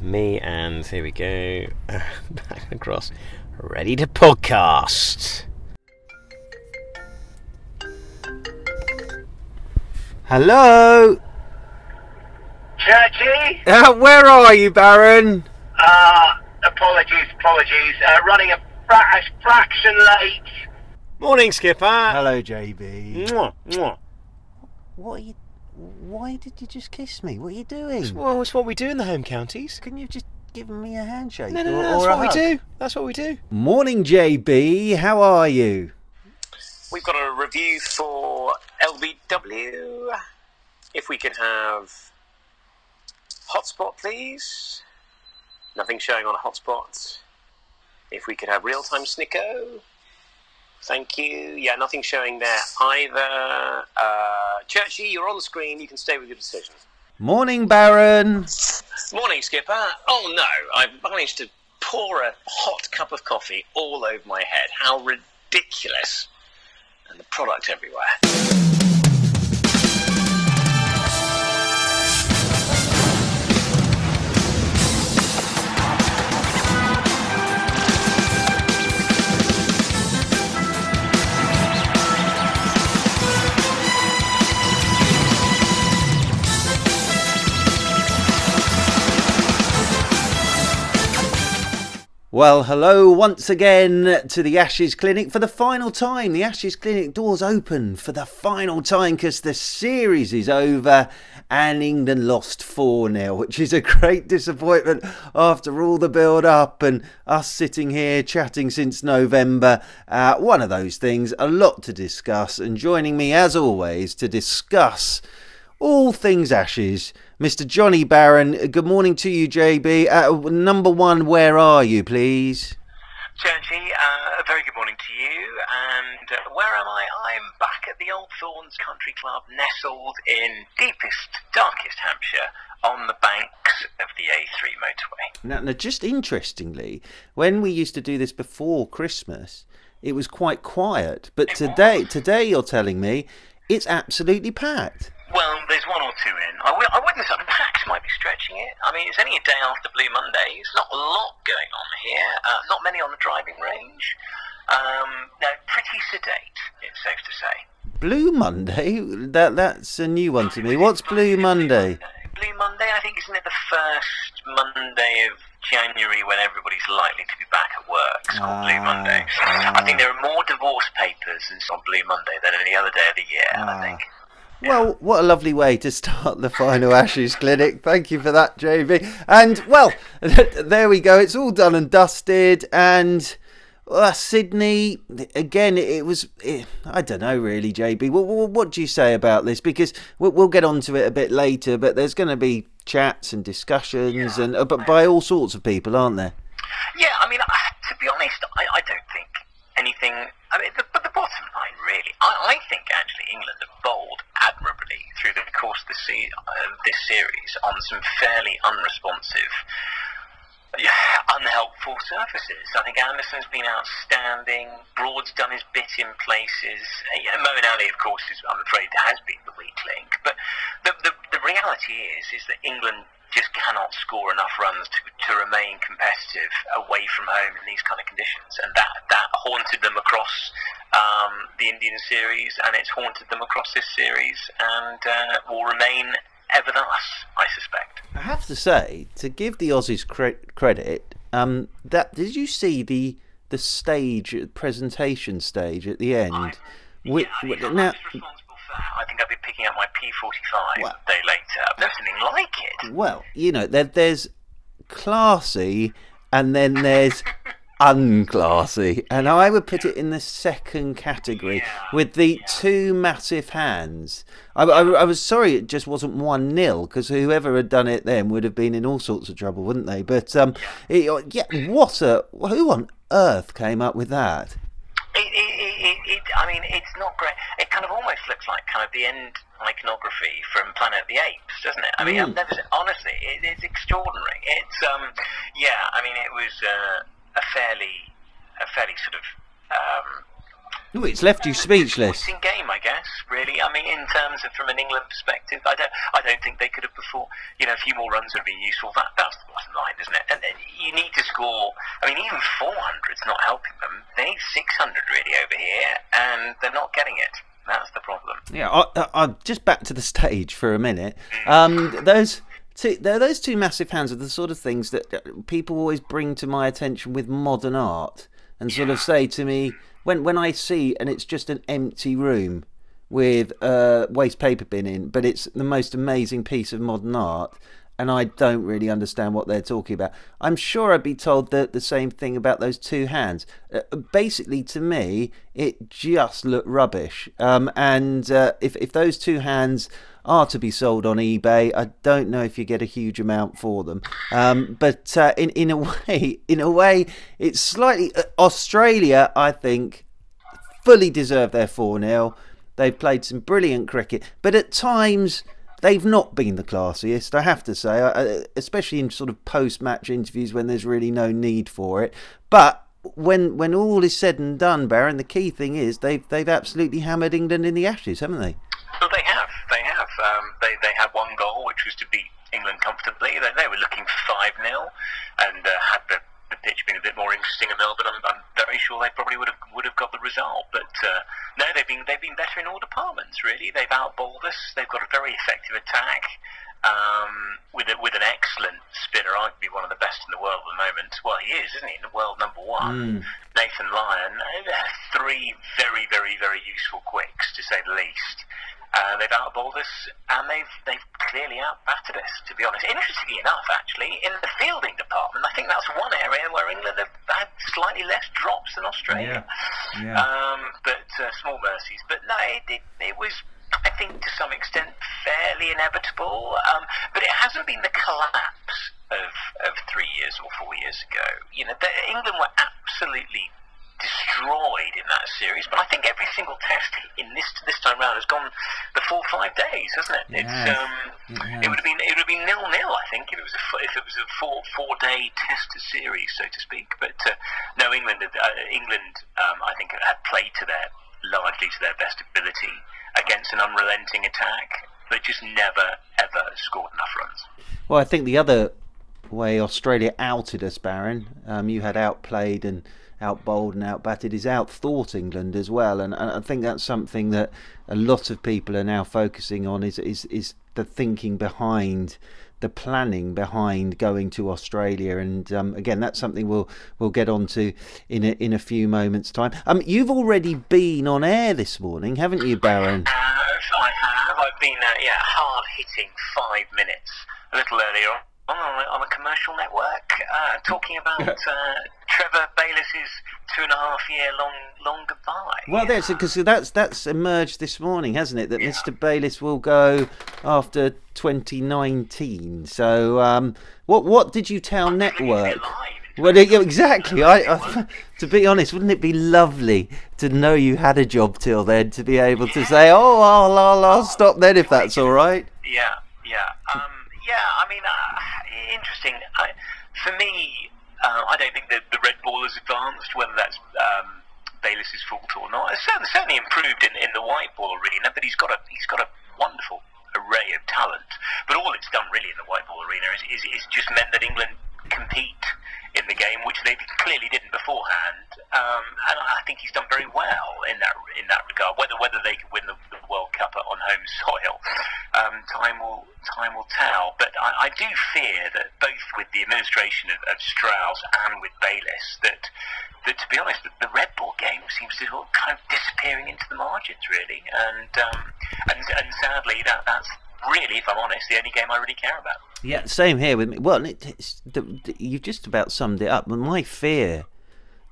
me, and here we go. Back across. Ready to podcast. Hello? Churchy? Uh, where are you, Baron? Uh, apologies, apologies. Uh, running a, fra- a fraction late. Morning, Skipper. Hello, JB. Mwah, mwah. What are you? Why did you just kiss me? What are you doing? Well, it's what we do in the home counties. Can you just give me a handshake? No, no, or, no, that's or a what we do. That's what we do. Morning, JB. How are you? We've got a review for LBW. If we could have hotspot, please. Nothing showing on a hotspot. If we could have real time Snicko. Thank you. Yeah, nothing showing there either. Uh, Churchy, you're on the screen. You can stay with your decision. Morning, Baron. Morning, Skipper. Oh no, I've managed to pour a hot cup of coffee all over my head. How ridiculous! And the product everywhere. Well, hello once again to the Ashes Clinic for the final time. The Ashes Clinic doors open for the final time because the series is over and England lost 4 0, which is a great disappointment after all the build up and us sitting here chatting since November. Uh, one of those things, a lot to discuss, and joining me as always to discuss all things Ashes. Mr. Johnny Barron, good morning to you, JB. Uh, number one, where are you, please? Churchy, uh, a very good morning to you. And uh, where am I? I'm back at the Old Thorns Country Club, nestled in deepest, darkest Hampshire, on the banks of the A3 motorway. Now, now, just interestingly, when we used to do this before Christmas, it was quite quiet. But today, today you're telling me it's absolutely packed. Well, there's one or two in. I, w- I wouldn't say packed might be stretching it. I mean, it's only a day after Blue Monday. It's not a lot going on here. Uh, not many on the driving range. Um, no, pretty sedate, it's safe to say. Blue Monday? That that's a new one to me. What's Blue Monday? Blue Monday, I think, isn't it the first Monday of January when everybody's likely to be back at work? It's called Blue Ah, Monday. ah. I think there are more divorce papers on Blue Monday than any other day of the year, I Ah. think. Well, what a lovely way to start the final Ashes clinic. Thank you for that, JB. And, well, there we go. It's all done and dusted. And uh, Sydney, again, it was, eh, I don't know really, JB. What, what, what do you say about this? Because we'll, we'll get onto it a bit later, but there's going to be chats and discussions, and uh, but by all sorts of people, aren't there? Yeah, I mean, I- to be honest, I, I don't think anything. I mean, the, but the bottom line, really, I, I think actually England have bowled admirably through the course of this, se- uh, this series on some fairly unresponsive. yeah, Unhelpful surfaces. I think Anderson's been outstanding. Broad's done his bit in places. Uh, yeah, Moeen Ali, of course, is, I'm afraid, has been the weak link. But the, the, the reality is, is that England just cannot score enough runs to, to remain competitive away from home in these kind of conditions, and that that haunted them across um, the Indian series, and it's haunted them across this series, and uh, will remain ever thus, I suspect. I have to say, to give the Aussies cre- credit, um, that did you see the the stage presentation stage at the end? Wi- yeah, wi- if I'm now, responsible for that, I think I'll be picking up my P45 Well- a day later. I've never seen anything like it. well, you know, there, there's classy, and then there's unclassy, and I would put it in the second category with the two massive hands. I, I, I was sorry it just wasn't one nil because whoever had done it then would have been in all sorts of trouble, wouldn't they? But um, it, yeah, what a who on earth came up with that? It, it, it, it, it, I mean, it's not great. It kind of almost looks like kind of the end iconography from Planet of the Apes, doesn't it? I mean, I've Mm. never seen, honestly, it, it's extraordinary. It's, um, yeah, I mean, it was uh, a fairly, a fairly sort of, um, it's left you speechless. It's in game, I guess. Really, I mean, in terms of from an England perspective, I don't, I don't think they could have before. You know, a few more runs would have been useful. That, that's the bottom line, isn't it? And you need to score. I mean, even 400's not helping them. They need 600 really over here, and they're not getting it. That's the problem. Yeah, I, am just back to the stage for a minute. Um, those. Two, those two massive hands are the sort of things that people always bring to my attention with modern art and sort yeah. of say to me, when when I see and it's just an empty room with a waste paper bin in, but it's the most amazing piece of modern art and I don't really understand what they're talking about. I'm sure I'd be told that the same thing about those two hands. Uh, basically, to me, it just looked rubbish. Um, and uh, if if those two hands are to be sold on eBay, I don't know if you get a huge amount for them. Um, but uh, in in a way, in a way, it's slightly uh, Australia. I think fully deserve their four 0 They've played some brilliant cricket, but at times they've not been the classiest, I have to say, especially in sort of post-match interviews when there's really no need for it. But when when all is said and done, Baron, the key thing is they've they've absolutely hammered England in the Ashes, haven't they have. They have. Um, they they had one goal, which was to beat England comfortably. They, they were looking for five 0 and uh, had the the pitch been a bit more interesting in Melbourne, I'm, I'm very sure they probably would have would have got the result. But uh, no, they've been they've been better in all departments. Really, they've outbowled us. They've got a very effective attack. Um, with a, with an excellent spinner, arguably one of the best in the world at the moment. Well, he is, isn't he? The world number one, mm. Nathan Lyon. Three very, very, very useful quicks, to say the least. Uh, they've outbowled us, and they've they've clearly outbatted us. To be honest, interestingly enough, actually, in the fielding department, I think that's one area where England have had slightly less drops than Australia. Yeah. Yeah. Um, but uh, small mercies. But no, it, it, it, was. I think to some extent fairly inevitable, um, but it hasn't been the collapse of, of three years or four years ago. You know, the, England were absolutely destroyed in that series. But I think every single test in this this time round has gone the full five days, hasn't it? It's um, it would have been it would have been nil nil. I think if it was a if it was a four four day test series, so to speak. But uh, no, England uh, England um, I think had played to their largely to their best ability against an unrelenting attack, but just never ever scored enough runs. Well, I think the other way Australia outed us, Baron, um, you had outplayed and outbowled and outbatted is outthought England as well, and, and I think that's something that a lot of people are now focusing on is is is the thinking behind the planning behind going to Australia, and um, again, that's something we'll we'll get onto in a, in a few moments' time. Um, you've already been on air this morning, haven't you, Baron? I have. I have. I've been uh, yeah hard hitting five minutes a little earlier on on a commercial network, uh, talking about uh, Trevor Bayliss's two and a half year long long goodbye. Well, that's because that's that's emerged this morning, hasn't it? That yeah. Mr. Bayliss will go after 2019. So, um, what what did you tell I'm Network? Well, exactly. I, I, to be honest, wouldn't it be lovely to know you had a job till then to be able yeah. to say, "Oh, I'll, I'll, I'll stop then if that's all right." Yeah, yeah. Um, yeah, I mean, uh, interesting. I, for me, uh, I don't think the, the red ball has advanced, whether that's um, fault or not. It's certainly, certainly improved in, in the white ball arena, but he's got a he's got a wonderful array of talent. But all it's done really in the white ball arena is, is, is just meant that England compete in the game, which they clearly didn't beforehand. Um, and I think he's done very well in that in that regard. Whether whether they can win the, the World Cup on home soil, um, time will time will tell. But I, I, do fear that both with the administration of, of Strauss and with Bayliss, that that to be honest, the, the red ball game seems to be kind of disappearing into the margins, really. And um, and and sadly, that that's really, if I'm honest, the only game I really care about. Yeah, same here with me. Well, the, you've just about summed it up. My fear,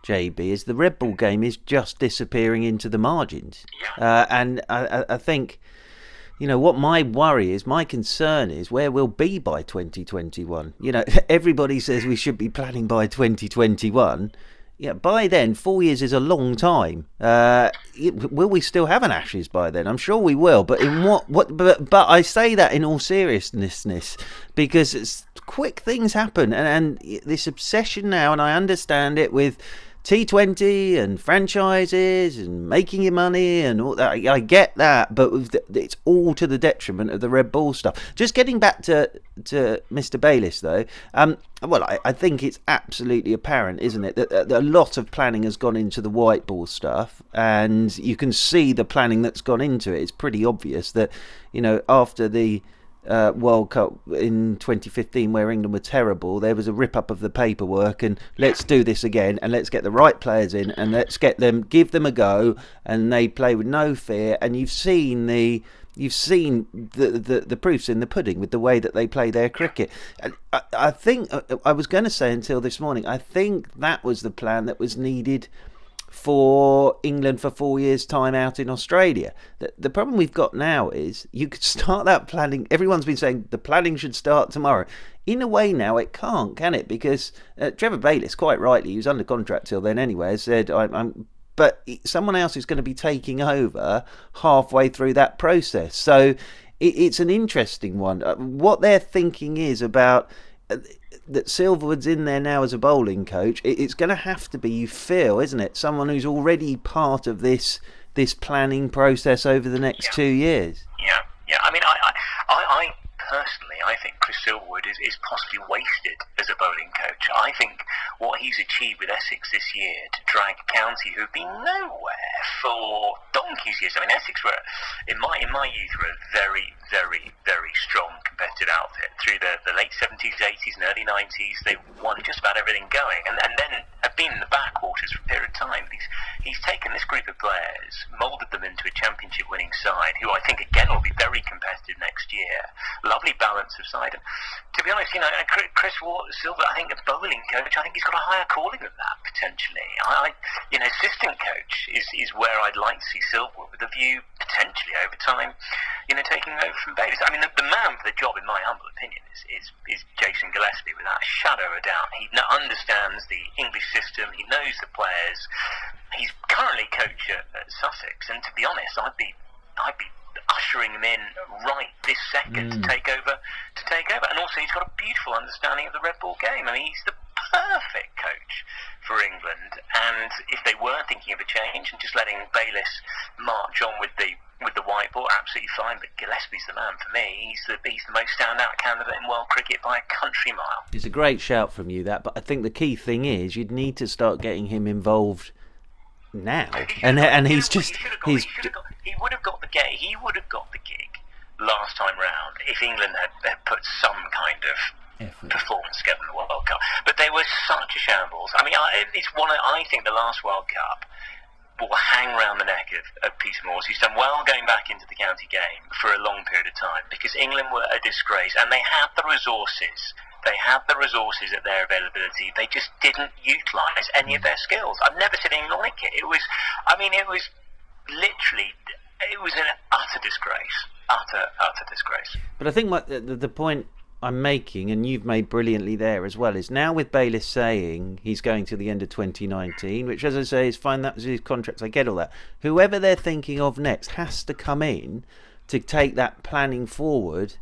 JB, is the red ball game is just disappearing into the margins. Yeah. Uh, and I, I think, you know, what my worry is, my concern is where we'll be by 2021. You know, everybody says we should be planning by 2021 yeah, by then, four years is a long time. Uh, will we still have an Ashes by then? I'm sure we will. But in what? What? But, but I say that in all seriousness because quick things happen, and, and this obsession now, and I understand it with T20 and franchises and making your money and all that. I get that, but it's all to the detriment of the red ball stuff. Just getting back to to Mr. Bayliss, though. Um, well, I, I, think it's absolutely apparent, isn't it, that, that, a lot of planning has gone into the white ball stuff, and you can see the planning that's gone into it. It's pretty obvious that, you know, after the uh, World Cup in 2015 where England were terrible, there was a rip up of the paperwork and let's do this again and let's get the right players in and let's get them, give them a go, and they play with no fear. And you've seen the you've seen the, the, the proofs in the pudding with the way that they play their cricket. And I, I think I was going to say until this morning, I think that was the plan that was needed for England for four years' time out in Australia. The, the problem we've got now is you could start that planning. Everyone's been saying the planning should start tomorrow. In a way, now it can't, can it? Because uh, Trevor Bayliss, quite rightly, who's under contract till then anyway, said, I'm, I'm but someone else is going to be taking over halfway through that process. So it, it's an interesting one. Uh, what they're thinking is about that Silverwood's in there now as a bowling coach, it, it's going to have to be, you feel, isn't it? Someone who's already part of this this planning process over the next yeah. two years. Yeah, yeah. I mean, I, I, I, personally, I think Chris Silverwood is, is possibly wasted as a bowling coach. I think what he's achieved with Essex this year to drag County, who've been nowhere for donkey's years. I mean, Essex were, in my in my youth, were a very, very, very strong competitive outfit. Through the, the late 70s, 80s, and early 90s, they won just about everything going, and, and then have been in the backwaters for a period of time. He's, he's taken this group of players, moulded them into a championship winning side, who I think again will be very competitive next year. Lovely balance of side. And to be honest, you know, Chris Silver, I think a bowling coach, I think he's got a higher calling than that potentially. I, you know, assistant coach is, is where I'd like to see Silver with a view potentially over time, you know, taking over from Bayliss. I mean, the, the man for the job, in my humble opinion, is, is, is Jason Gillespie without a shadow of a doubt. He understands the English system, he knows the players. He's currently coach at, at Sussex, and to be honest, I'd be I'd be ushering him in right this second mm. to take over to take over. And also he's got a beautiful understanding of the red ball game. I mean he's the perfect coach for England and if they were thinking of a change and just letting Bayliss march on with the with the white ball, absolutely fine. But Gillespie's the man for me. He's the he's the most standout candidate in world cricket by a country mile. It's a great shout from you that, but I think the key thing is you'd need to start getting him involved now, and and he's just he he's he, got, he would have got the gig. He would have got the gig last time round if England had, had put some kind of Effort. performance together in the World Cup. But they were such a shambles. I mean, I, it's one. Of, I think the last World Cup will hang around the neck of, of Peter Moores. He's done well going back into the county game for a long period of time because England were a disgrace and they had the resources they had the resources at their availability. They just didn't utilise any of their skills. I've never seen anything like it. It was, I mean, it was literally, it was an utter disgrace. Utter, utter disgrace. But I think my, the, the point I'm making, and you've made brilliantly there as well, is now with Bayliss saying he's going to the end of 2019, which, as I say, is fine. That was his contract. I get all that. Whoever they're thinking of next has to come in to take that planning forward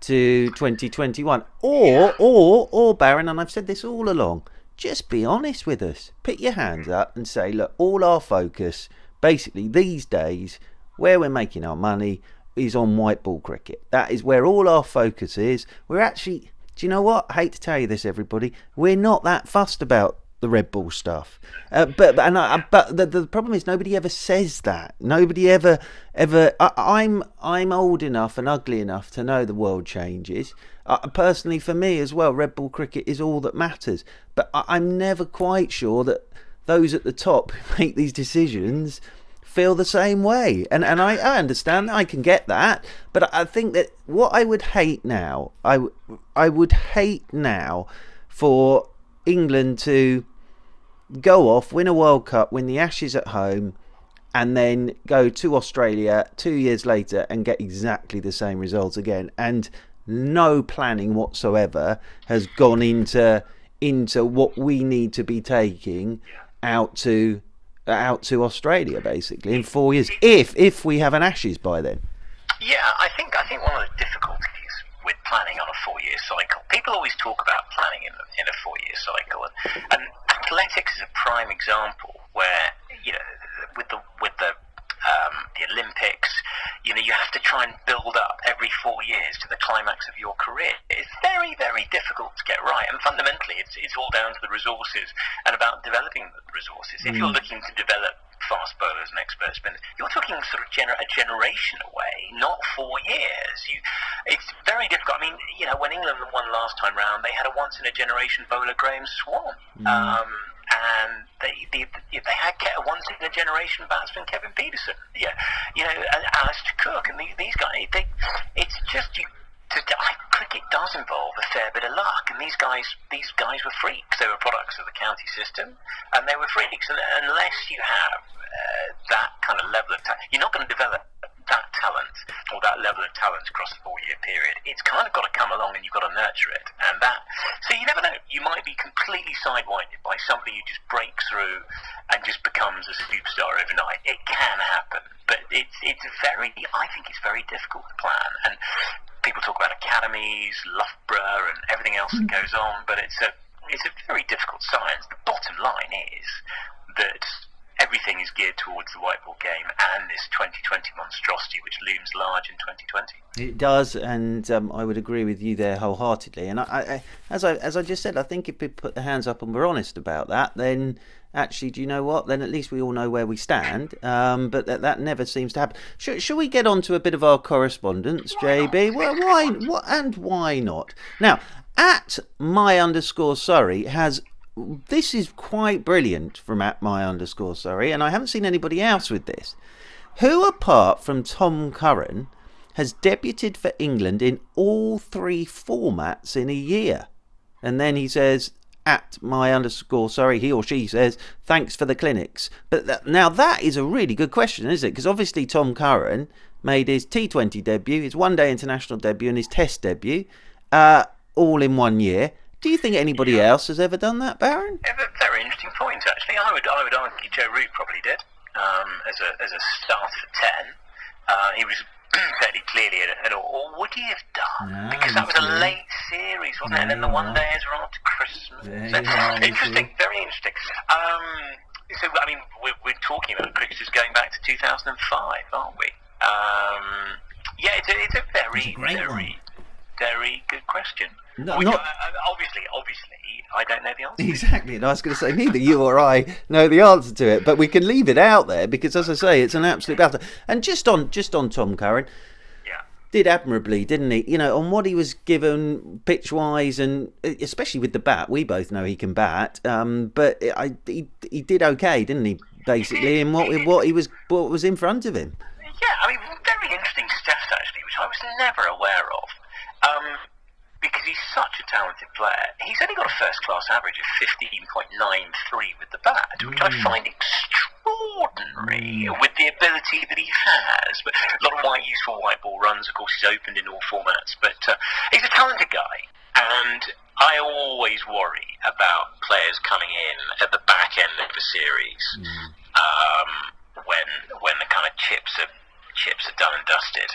to 2021. Or, or, or, Baron, and I've said this all along, just be honest with us. Put your hands up and say, look, all our focus, basically these days, where we're making our money, is on white ball cricket. That is where all our focus is. We're actually, do you know what? I hate to tell you this, everybody. We're not that fussed about the red ball stuff. Uh, but and I, but the, the problem is nobody ever says that. Nobody ever ever. I, am I'm, I'm old enough and ugly enough to know the world changes. Uh, personally, for me as well, red ball cricket is all that matters. But I, I'm never quite sure that those at the top who make these decisions feel the same way. And and I, I understand I can get that, but I think that what I would hate now, I I would hate now for England to go off, win a World Cup, win the Ashes at home, and then go to Australia two years later and get exactly the same results again. And no planning whatsoever has gone into into what we need to be taking out to out to Australia basically in four years if if we have an Ashes by then. Yeah, I think I think one of the difficulties with planning on a four-year cycle, people always talk about planning in, in a four-year cycle, and, and athletics is a prime prime example where you know with the with the um, the Olympics, you know, you have to try and build up every four years to the climax of your career. It's very, very difficult to get right, and fundamentally, it's, it's all down to the resources and about developing the resources. If you're looking to develop fast bowlers and expert spinners, you're talking sort of gener- a generation away, not four years. You, it's very difficult. I mean, you know, when England won last time round, they had a once in a generation bowler, Graeme Swann. Um, and they they, they had once in a generation batsman Kevin Pietersen, yeah, you know, and Alastair Cook, and these, these guys. They, it's just you. To, I, cricket does involve a fair bit of luck, and these guys these guys were freaks. They were products of the county system, and they were freaks. And unless you have uh, that kind of level of talent, you're not going to develop that talent or that level of talent across a four-year period. It's kind of got to come along, and you've got to nurture it. And that, so you never know. You might be completely sidewinded by somebody who just breaks through and just becomes a superstar overnight. It can happen, but it's it's very. I think it's very difficult to plan. And people talk about academies, Loughborough, and everything else that mm. goes on, but it's a it's a very difficult science. The bottom line is that everything is geared towards the white ball game and this 2020 monstrosity, which looms large in 2020. It does, and um, I would agree with you there wholeheartedly. And I, I, as I as I just said, I think if we put the hands up and we're honest about that, then actually, do you know what? Then at least we all know where we stand. Um, but that that never seems to happen. Should, should we get on to a bit of our correspondence, JB? Well, why? What and why not? Now, at my underscore Surrey has this is quite brilliant from at my underscore Surrey, and I haven't seen anybody else with this. Who apart from Tom Curran has debuted for England in all three formats in a year? And then he says, at my underscore Surrey, he or she says, thanks for the clinics. But that, now that is a really good question, isn't it? Because obviously Tom Curran made his T20 debut, his one day international debut, and his test debut uh, all in one year. Do you think anybody yeah. else has ever done that, Baron? Yeah, very interesting point, actually. I would, I would argue Joe Root probably did um, as a as a start for ten. Uh, he was fairly clearly at, all. Or would he have done? No, because that was a late series, wasn't it? And then the one days were after Christmas. interesting, very interesting. Um, so, I mean, we're, we're talking about cricketers going back to 2005, aren't we? Um, yeah, it's a, it's a very, it's a very, one. very good question. No, not... Obviously, obviously, I don't know the answer. Exactly, and I was going to say neither you or I know the answer to it, but we can leave it out there because, as I say, it's an absolute battle. And just on just on Tom Curran, yeah, did admirably, didn't he? You know, on what he was given pitch wise, and uh, especially with the bat, we both know he can bat. Um, but I, he, he did okay, didn't he? Basically, in what what he was what was in front of him. Yeah, I mean, very interesting stuff actually, which I was never aware of. Um, because he's such a talented player. He's only got a first class average of 15.93 with the bat, which mm. I find extraordinary mm. with the ability that he has. But a lot of white useful white ball runs, of course, he's opened in all formats, but uh, he's a talented guy. And I always worry about players coming in at the back end of a series mm. um, when when the kind of chips are chips are done and dusted.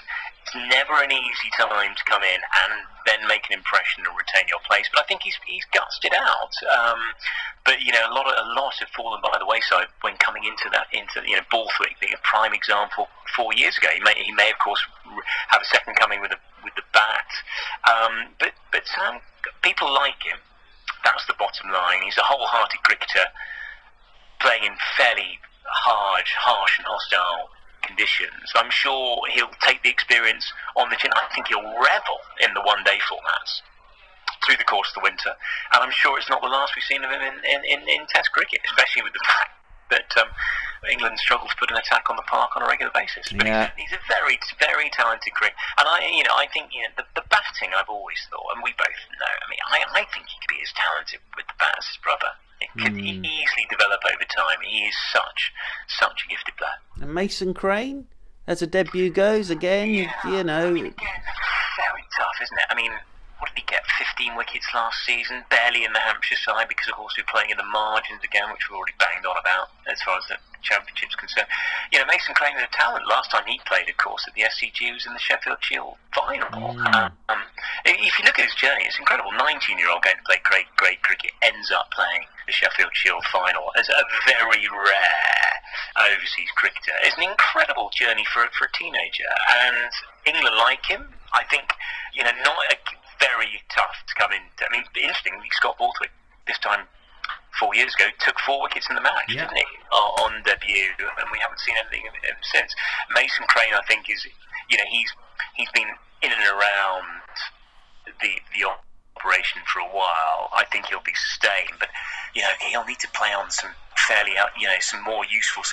It's never an easy time to come in and then make an impression and retain your place. But I think he's he's gutsed out. Um, but you know, a lot of, a lot have fallen by the wayside when coming into that into you know Borthwick being a prime example four years ago. He may he may of course have a second coming with a with the bat. Um, but but Sam, people like him. That's the bottom line. He's a wholehearted cricketer playing in fairly hard, harsh, and hostile conditions. I'm sure he'll take the experience on the chin. I think he'll revel in the one day formats through the course of the winter. And I'm sure it's not the last we've seen of him in, in, in, in Test cricket, especially with the fact that um, England struggle to put an attack on the park on a regular basis. But yeah. he's, he's, a very, very talented cricketer. And I, you know, I think you know the, the batting. I've always thought, and we both know. I mean, I, I think he could be as talented with the bat as his brother. It could mm. easily develop over time. He is such, such a gifted player. And Mason Crane, as a debut goes, again, yeah, you know. I mean, again, very tough, isn't it? I mean, what did he get? 15 wickets last season, barely in the Hampshire side because, of course, we're playing in the margins again, which we've already banged on about as far as the championship's concerned. You know, Mason Crane is a talent. Last time he played, of course, at the SCG was in the Sheffield Shield final. Mm. Um, if you look at his journey, it's incredible. 19 year old going to play great, great cricket ends up playing the Sheffield Shield final as a very rare overseas cricketer. It's an incredible journey for, for a teenager. And England like him. I think, you know, not a, very tough to come in. I mean, interestingly, Scott Borthwick this time four years ago took four wickets in the match, yeah. didn't he, on debut, and we haven't seen anything of him since. Mason Crane, I think, is you know he's he's been in and around the the operation for a while. I think he'll be sustained, but you know he'll need to play on some fairly, uh, you know, some more useful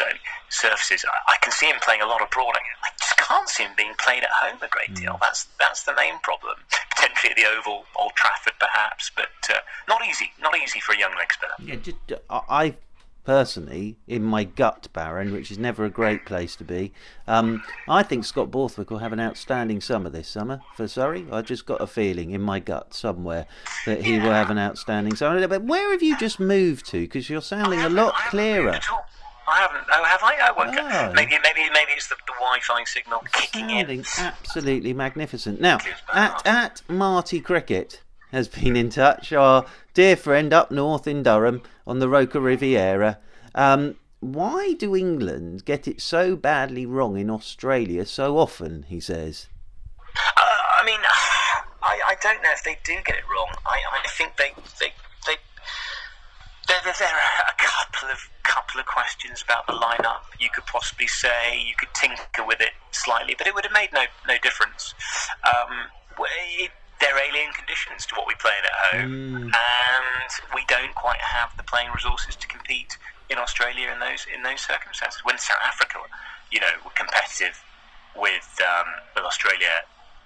surfaces. I, can see him playing a lot abroad. I just can't see him being played at home a great deal. Mm. That's that's the main problem. Potentially at the Oval, Old Trafford, perhaps, but uh, not easy. Not easy for a young leg spinner. Yeah, just, uh, I personally, in my gut, Baron, which is never a great place to be, um, I think Scott Borthwick will have an outstanding summer this summer for Surrey. I just got a feeling in my gut somewhere that he yeah. will have an outstanding summer. But where have you just moved to? Because you're sounding a lot clearer. I haven't. Oh, have I? Oh, oh. Maybe, maybe, maybe it's the, the Wi-Fi signal kicking in. absolutely magnificent. Now, at at Marty Cricket has been in touch. Our dear friend up north in Durham on the Roker Riviera. Um, why do England get it so badly wrong in Australia so often? He says. Uh, I mean, I, I don't know if they do get it wrong. I, I think they they they there, there, there are a couple of couple of questions about the lineup. You could possibly say you could tinker with it slightly, but it would have made no no difference. Um, it, they're alien conditions to what we play in at home, mm. and we don't quite have the playing resources to compete in Australia in those in those circumstances. When South Africa, you know, were competitive with um, with Australia,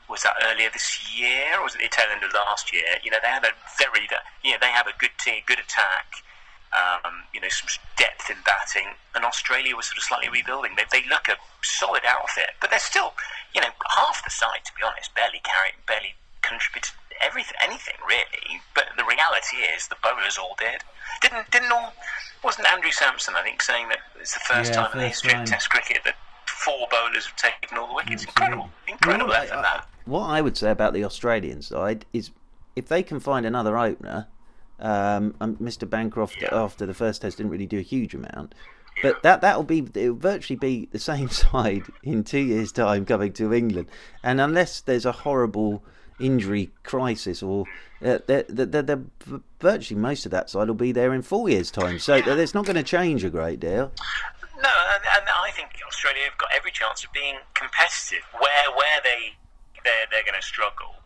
was that earlier this year or was it the tail end of last year? You know, they had a very, you know, they have a good team, good attack. Um, you know, some depth in batting, and Australia was sort of slightly rebuilding. They, they look a solid outfit, but they're still, you know, half the side, to be honest, barely carrying, barely contributed everything, anything really. But the reality is, the bowlers all did. Didn't didn't all? Wasn't Andrew Samson? I think saying that it's the first yeah, time in the history of Test cricket that four bowlers have taken all the wickets. Incredible, incredible well, effort. I, that. What I would say about the Australian side is, if they can find another opener. Um, Mr. Bancroft yeah. after the first test didn't really do a huge amount, but that that'll be it'll virtually be the same side in two years' time coming to England, and unless there's a horrible injury crisis, or uh, they're, they're, they're, virtually most of that side will be there in four years' time. So it's not going to change a great deal. No, and, and, I think Australia have got every chance of being competitive. Where where they they're, they're going to struggle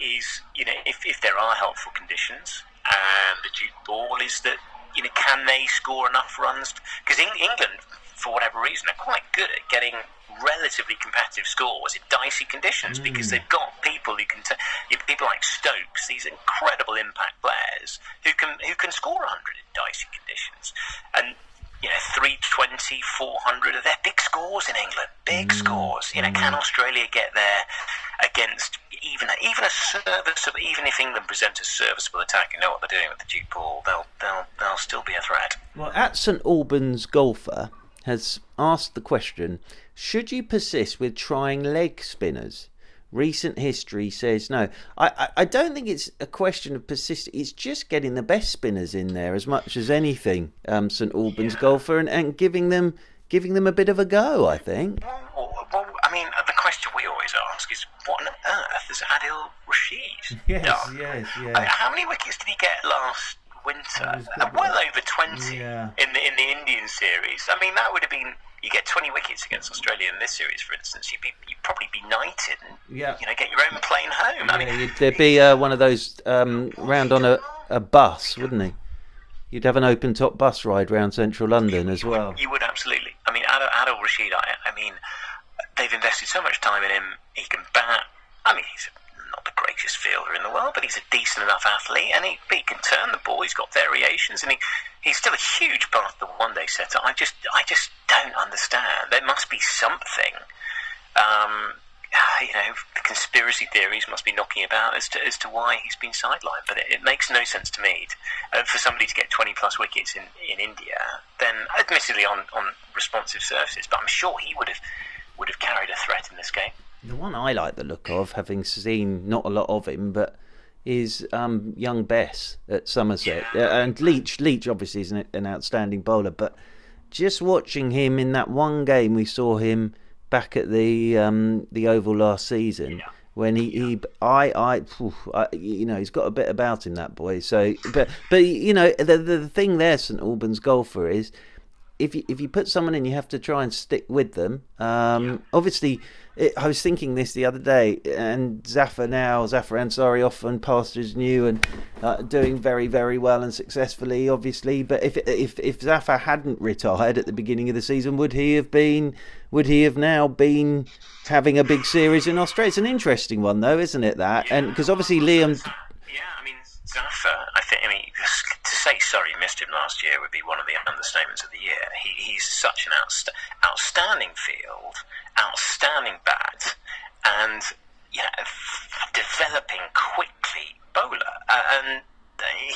is you know if, if there are helpful conditions and the Duke ball is that you know can they score enough runs because England for whatever reason are quite good at getting relatively competitive scores in dicey conditions mm. because they've got people who can t- people like Stokes, these incredible impact players who can who can score 100 in dicey conditions, and you know 320, 400 are their big scores in England, big mm. scores. You know, can mm. Australia get there against even a, even a serviceable, even if England present a serviceable attack, you know what they're doing with the Duke ball, they'll they'll they'll still be a threat. Well, at St Albans golfer has asked the question should you persist with trying leg spinners? Recent history says no. I, I, I don't think it's a question of persisting. It's just getting the best spinners in there as much as anything, um, St Albans yeah. golfer, and, and giving them giving them a bit of a go. I think. Well, well, I mean, the question we always ask is, what on earth has Adil Rashid yes, done? Yes, yes, uh, How many wickets did he get last winter? Well over twenty yeah. in the in the Indian series. I mean, that would have been you get 20 wickets against Australia in this series, for instance, you'd, be, you'd probably be knighted and yeah. you know, get your own plane home. Yeah, I mean, there'd be uh, one of those um, round on a, a bus, wouldn't he? You'd have an open top bus ride round central London you, as well. Would, you would absolutely. I mean, Adil, Rashid, I, I mean, they've invested so much time in him. He can bat. I mean, he's not the greatest fielder in the world, but he's a decent enough athlete, and he, he can turn the ball. He's got variations, and he, he's still a huge part of the one day setup. I just I just don't understand. There must be something. Um, you know, the conspiracy theories must be knocking about as to as to why he's been sidelined. But it, it makes no sense to me uh, for somebody to get 20 plus wickets in, in India. Then, admittedly, on, on responsive surfaces, but I'm sure he would have would have carried a threat in this game. The one I like the look of, having seen not a lot of him, but is um, young Bess at Somerset, yeah. uh, and Leach. Leach obviously is an, an outstanding bowler, but just watching him in that one game we saw him back at the um, the Oval last season. Yeah. When he, yeah. he I, I, phew, I, you know, he's got a bit about him, that boy. So, but, but you know, the the thing there, St Albans golfer is, if you if you put someone in, you have to try and stick with them. Um, yeah. Obviously, it, I was thinking this the other day, and Zafar now, Zafar Ansari often pastures new and uh, doing very, very well and successfully, obviously. But if if if Zafar hadn't retired at the beginning of the season, would he have been? Would he have now been having a big series in Australia? It's an interesting one, though, isn't it? That yeah, and because obviously Liam. Yeah, I mean Zafar. I think. I mean, say Surrey missed him last year would be one of the understatements of the year. He, he's such an outst- outstanding field outstanding bat and yeah, developing quickly bowler. Uh, and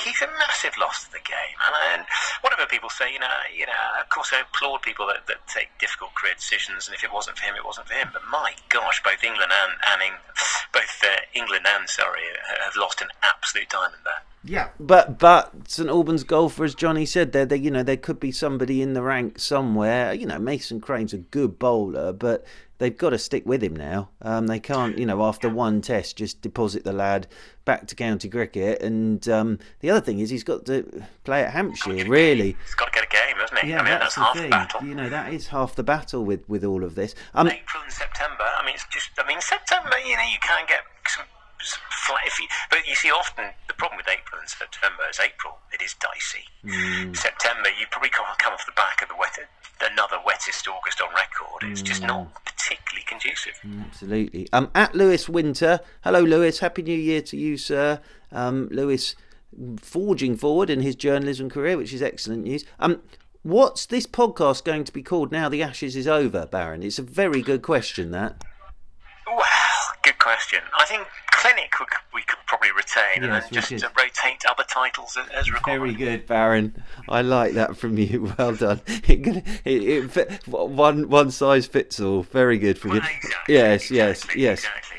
he's a massive loss to the game. And, and, whatever people say, you know, you know, of course I applaud people that, that take difficult career decisions. And if it wasn't for him, it wasn't for him. But my gosh, both England and, and both uh, England and Surrey have lost an absolute diamond there. Yeah, but but St Albans golfer, as Johnny said, there, there you know there could be somebody in the ranks somewhere. You know, Mason Crane's a good bowler, but they've got to stick with him now. Um, they can't, you know, after one test, just deposit the lad back to county cricket. And um, the other thing is, he's got to play at Hampshire. Really, he's got to get a game, hasn't he? Yeah, I mean, that's, that's the thing. The you know, that is half the battle with with all of this. Um, April and September. I mean, it's just. I mean, September. You know, you can't get some flat. If you, but you see, often the problem with April and September is April. It is dicey. Mm. September, you probably can't come off the back of the wet, another wettest August on record. It's just not mm. particularly conducive. Mm, absolutely. Um, at Lewis Winter. Hello, Lewis. Happy New Year to you, sir. Um, Lewis forging forward in his journalism career, which is excellent news. Um, what's this podcast going to be called now the Ashes is over, Baron? It's a very good question, that. Question. I think clinic we could, we could probably retain yes, and just to rotate other titles as required. Very good, Baron. I like that from you. Well done. It, it, it, one one size fits all. Very good for well, you. Exactly, yes, yes, exactly, yes. Exactly.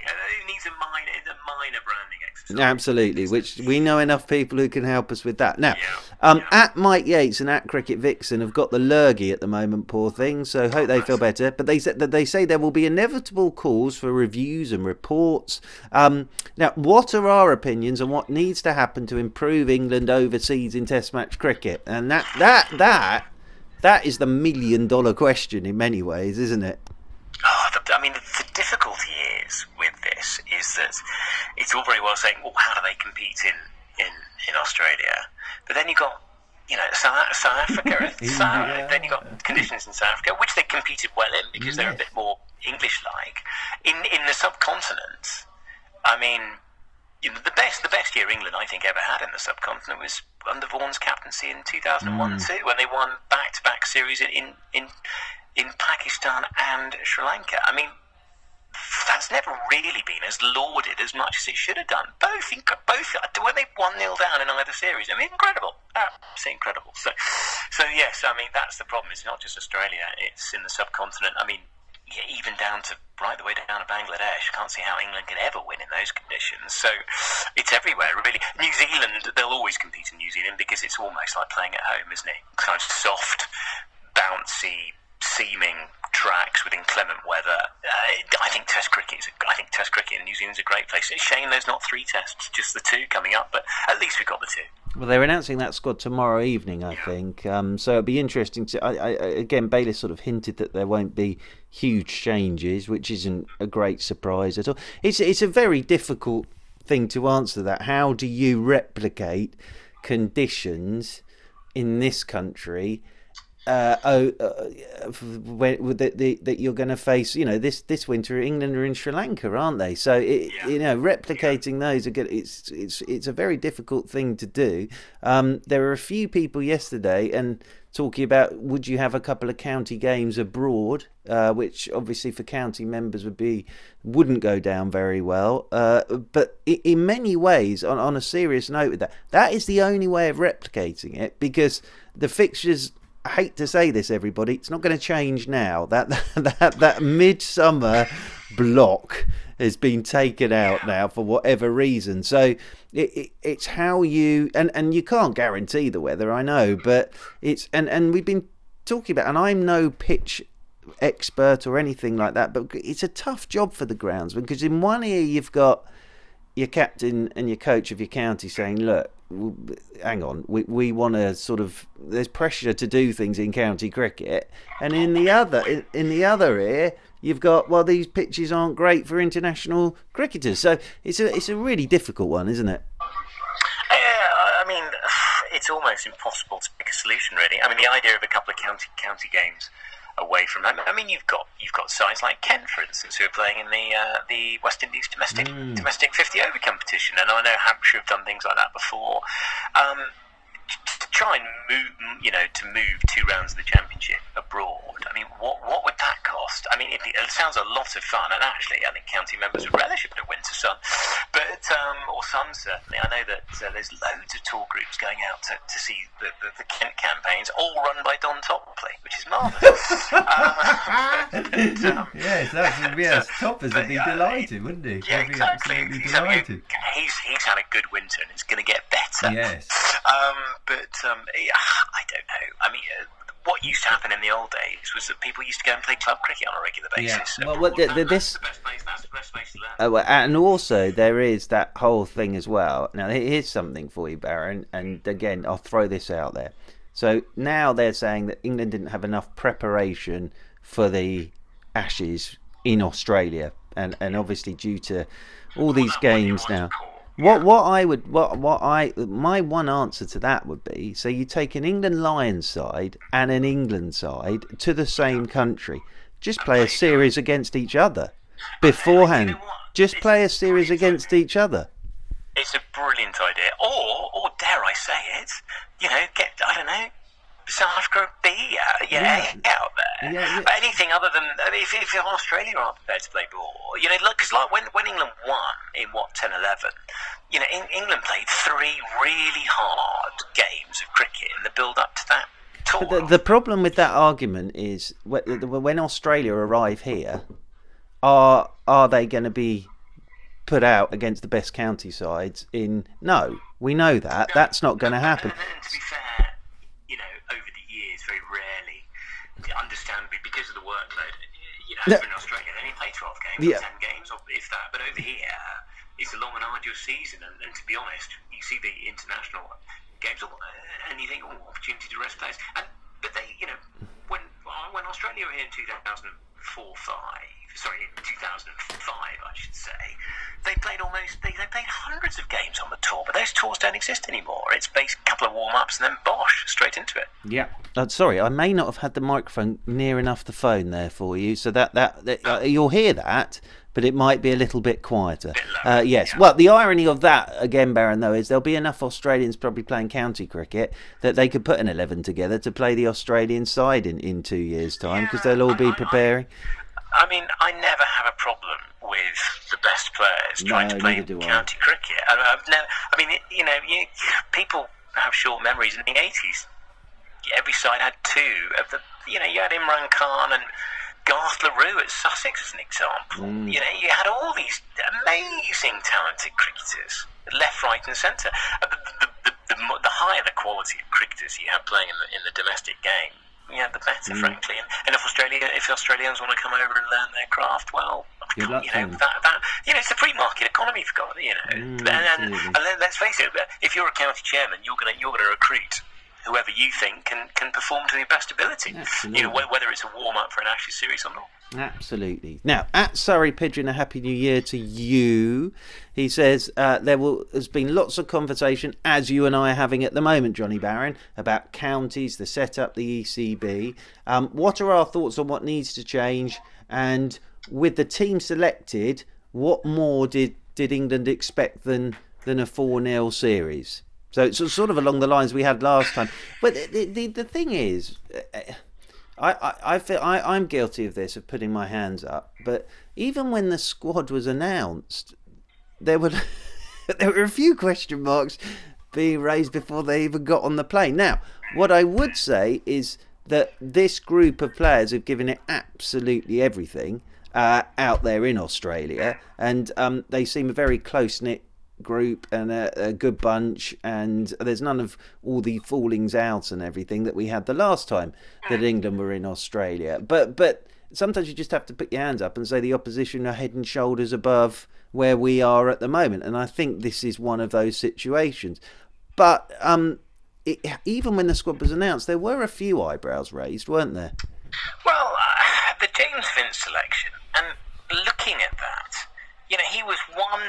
Absolutely, which we know enough people who can help us with that. Now, yeah. Um, yeah. At Mike Yates and at Cricket Vixen have got the lurgy at the moment, poor things. So hope they feel better. But they said that they say there will be inevitable calls for reviews and reports. Um, now, what are our opinions on what needs to happen to improve England overseas in Test match cricket? And that that that that is the million dollar question in many ways, isn't it? Oh, the, I mean, the, the difficulty is with this is that it's all very well saying, well, how do they compete in in in Australia? But then you've got you know South, South Africa. South, yeah. Then you've got conditions in South Africa, which they competed well in because they're a bit more English-like. In in the subcontinent, I mean, you know, the best the best year England I think ever had in the subcontinent was under Vaughan's captaincy in 2001 mm. too, when they won back-to-back series in in in Pakistan and Sri Lanka. I mean, that's never really been as lauded as much as it should have done. Both, both when they one 0 down in either series, I mean, incredible, absolutely incredible. So, so yes, I mean that's the problem. It's not just Australia; it's in the subcontinent. I mean, yeah, even down to right the way down to Bangladesh. I can't see how England can ever win in those conditions. So it's everywhere, really. New Zealand, they'll always compete in New Zealand because it's almost like playing at home, isn't it? Kind of soft, bouncy, seaming tracks with inclement weather. Uh, I think Test cricket is. A, I think Test cricket in New Zealand's a great place. It's a shame there's not three Tests, just the two coming up. But at least we've got the two. Well, they're announcing that squad tomorrow evening, I yeah. think. Um, so it'll be interesting to. I, I, again, Bayliss sort of hinted that there won't be huge changes, which isn't a great surprise at all. It's it's a very difficult thing to answer. That how do you replicate conditions in this country? Uh, oh, uh, when, that, that you're going to face, you know, this this winter, England are in Sri Lanka, aren't they? So, it, yeah. you know, replicating yeah. those, again, it's it's it's a very difficult thing to do. Um, there were a few people yesterday, and talking about would you have a couple of county games abroad, uh, which obviously for county members would be wouldn't go down very well. Uh, but in many ways, on, on a serious note, with that, that is the only way of replicating it because the fixtures I hate to say this, everybody, it's not going to change now. That that that, that midsummer block has been taken out now for whatever reason. So it, it, it's how you and and you can't guarantee the weather. I know, but it's and and we've been talking about, and I'm no pitch expert or anything like that, but it's a tough job for the groundsman because in one ear you've got your captain and your coach of your county saying, "Look, hang on, we we want to sort of there's pressure to do things in county cricket, and in the other in, in the other ear you've got well these pitches aren't great for international cricketers, so it's a it's a really difficult one, isn't it? Yeah, I mean, it's almost impossible to pick a solution, really. I mean, the idea of a couple of county county games away from that. I mean, you've got you've got sides like Kent, for instance, who are playing in the uh, the West Indies domestic mm. domestic 50 over competition, and I know Hampshire have done things like that before. Um, to try and move, you know, to move two rounds of the championship abroad. I mean, what what would that cost? I mean, it, it sounds a lot of fun, and actually, I think county members would relish a bit of winter sun, but um, or sun certainly. I know that uh, there's loads of tour groups going out to, to see the, the, the Kent campaigns, all run by Don Topley, which is marvellous. um, um, yes, yes, Toppers would be delighted, wouldn't he? Yeah, exactly. He's, delighted. he's, he's had a good winter, and it's going to get better. Yes. Um, but um, yeah, I don't know. I mean, uh, what used to happen in the old days was that people used to go and play club cricket on a regular basis. Yeah. Well, well the, the, this. Uh, well, and also there is that whole thing as well. Now here's something for you, Baron. And again, I'll throw this out there. So now they're saying that England didn't have enough preparation for the Ashes in Australia, and and obviously due to all these games now. What what I would what what I my one answer to that would be so you take an England Lions side and an England side to the same country, just play a series against each other beforehand. Just play a series against each other. It's a brilliant idea, or or dare I say it, you know, get I don't know, South Africa B out, yeah, yeah. out there. Yeah, yeah. Anything other than I mean, if, if Australia aren't prepared to play ball, you know, because like when, when England won in what 10 11, you know, in, England played three really hard games of cricket in the build up to that. Tour. But the, the problem with that argument is when Australia arrive here, are are they going to be put out against the best county sides in no we know that no, that's not going to happen to be fair understandably because of the workload. You know, no. in Australia, they only play 12 games, yeah. 10 games, or if that. But over here, it's a long and arduous season. And, and to be honest, you see the international games, and you think, oh, opportunity to rest players. And, but they, you know, when when Australia were here in 2004 5, sorry, in 2005, I should say, they played almost, they, they played hundreds of games on the tour, but those tours don't exist anymore. It's based a couple of warm ups and then bosh, straight into it. Yeah. Uh, sorry, I may not have had the microphone near enough the phone there for you, so that, that, that uh, you'll hear that, but it might be a little bit quieter. Bit uh, yes. Yeah. Well, the irony of that, again, Baron, though, is there'll be enough Australians probably playing county cricket that they could put an 11 together to play the Australian side in, in two years' time because yeah, they'll all be preparing. I, mean, I never have a problem with the best players trying no, to play county I. cricket. I, have never, I mean, you know, you, people have short memories. In the 80s, every side had two of the, you know, you had Imran Khan and Garth Le Roux at Sussex as an example. Mm. You know, you had all these amazing talented cricketers, left, right, and centre. Uh, the, the, the, the, higher the quality of cricketers you have playing in the, in the domestic game, yeah, the better, mm. frankly. And, and, if Australia, if Australians want to come over and learn their craft, well, you know, that, that, you know, it's a free market economy, for God, you know. Mm, and, and, and, let's face it, if you're a county chairman, you're gonna you're gonna recruit whoever you think can, can perform to their best ability. Absolutely. You know, whether it's a warm up for an Ashes series or not. Absolutely. Now, at Surrey Pigeon, a happy new year to you. He says uh, there will, has been lots of conversation, as you and I are having at the moment, Johnny Barron, about counties, the setup, the ECB. Um, what are our thoughts on what needs to change? And with the team selected, what more did, did England expect than than a 4 0 series? So it's sort of along the lines we had last time. But the, the, the thing is. Uh, I, I, I feel I, I'm guilty of this, of putting my hands up. But even when the squad was announced, there were there were a few question marks being raised before they even got on the plane. Now, what I would say is that this group of players have given it absolutely everything uh, out there in Australia, and um, they seem a very close knit group and a, a, good bunch, and there's none of all the fallings out and everything that we had the last time that England were in Australia. But but sometimes you just have to put your hands up and say the opposition are head and shoulders above where we are at the moment, and I think this is one of those situations. But um, it, even when the squad was announced, there were a few eyebrows raised, weren't there? Well, uh, the James Vince selection, and looking at that, you know, he was one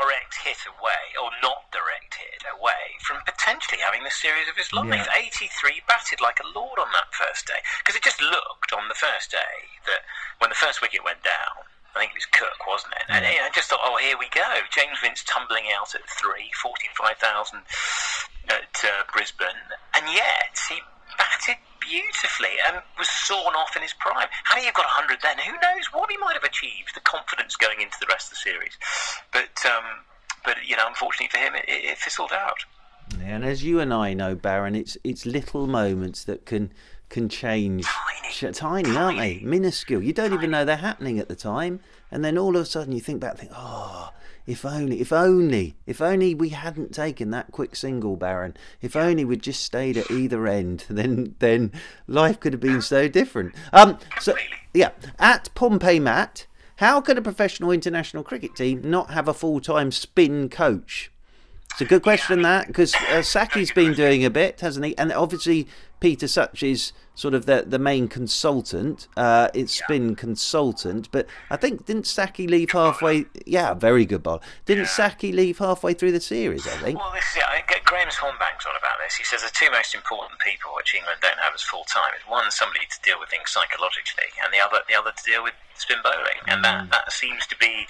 direct hit away, or not direct hit away, from potentially having the series of his life. Yeah. 83 batted like a lord on that first day. Because it just looked on the first day that when the first wicket went down, I think it was Cook, wasn't it? And I just thought, oh, here we go. James Vince tumbling out at three, 45,000 at uh, Brisbane. And yet, he batted beautifully and was sawn off in his prime. Had he have got 100 then, who knows what he might have achieved, the confidence going into the rest of the series. But, um, but you know, unfortunately for him, it, it fizzled out. Yeah, and as you and I know, Baron, it's it's little moments that can can change. Tiny, tiny, aren't they? Minuscule. You don't tiny. even know they're happening at the time, and then all of a sudden you think back, think, oh, if only, if only, if only we hadn't taken that quick single, Baron. If only we'd just stayed at either end, then then life could have been so different. Um, so yeah, at Pompey Matt, how could a professional international cricket team not have a full time spin coach? It's a good question that because uh, Saki's been doing a bit, hasn't he? And obviously Peter Such is sort of the the main consultant. Uh, it's yeah. been consultant, but I think didn't Saki leave halfway? Yeah, very good ball. Didn't yeah. Saki leave halfway through the series? I think. Well, this is. I get Graham's Hornbank's on about this. He says the two most important people which England don't have as full time is one somebody to deal with things psychologically, and the other the other to deal with spin bowling, and that mm. that seems to be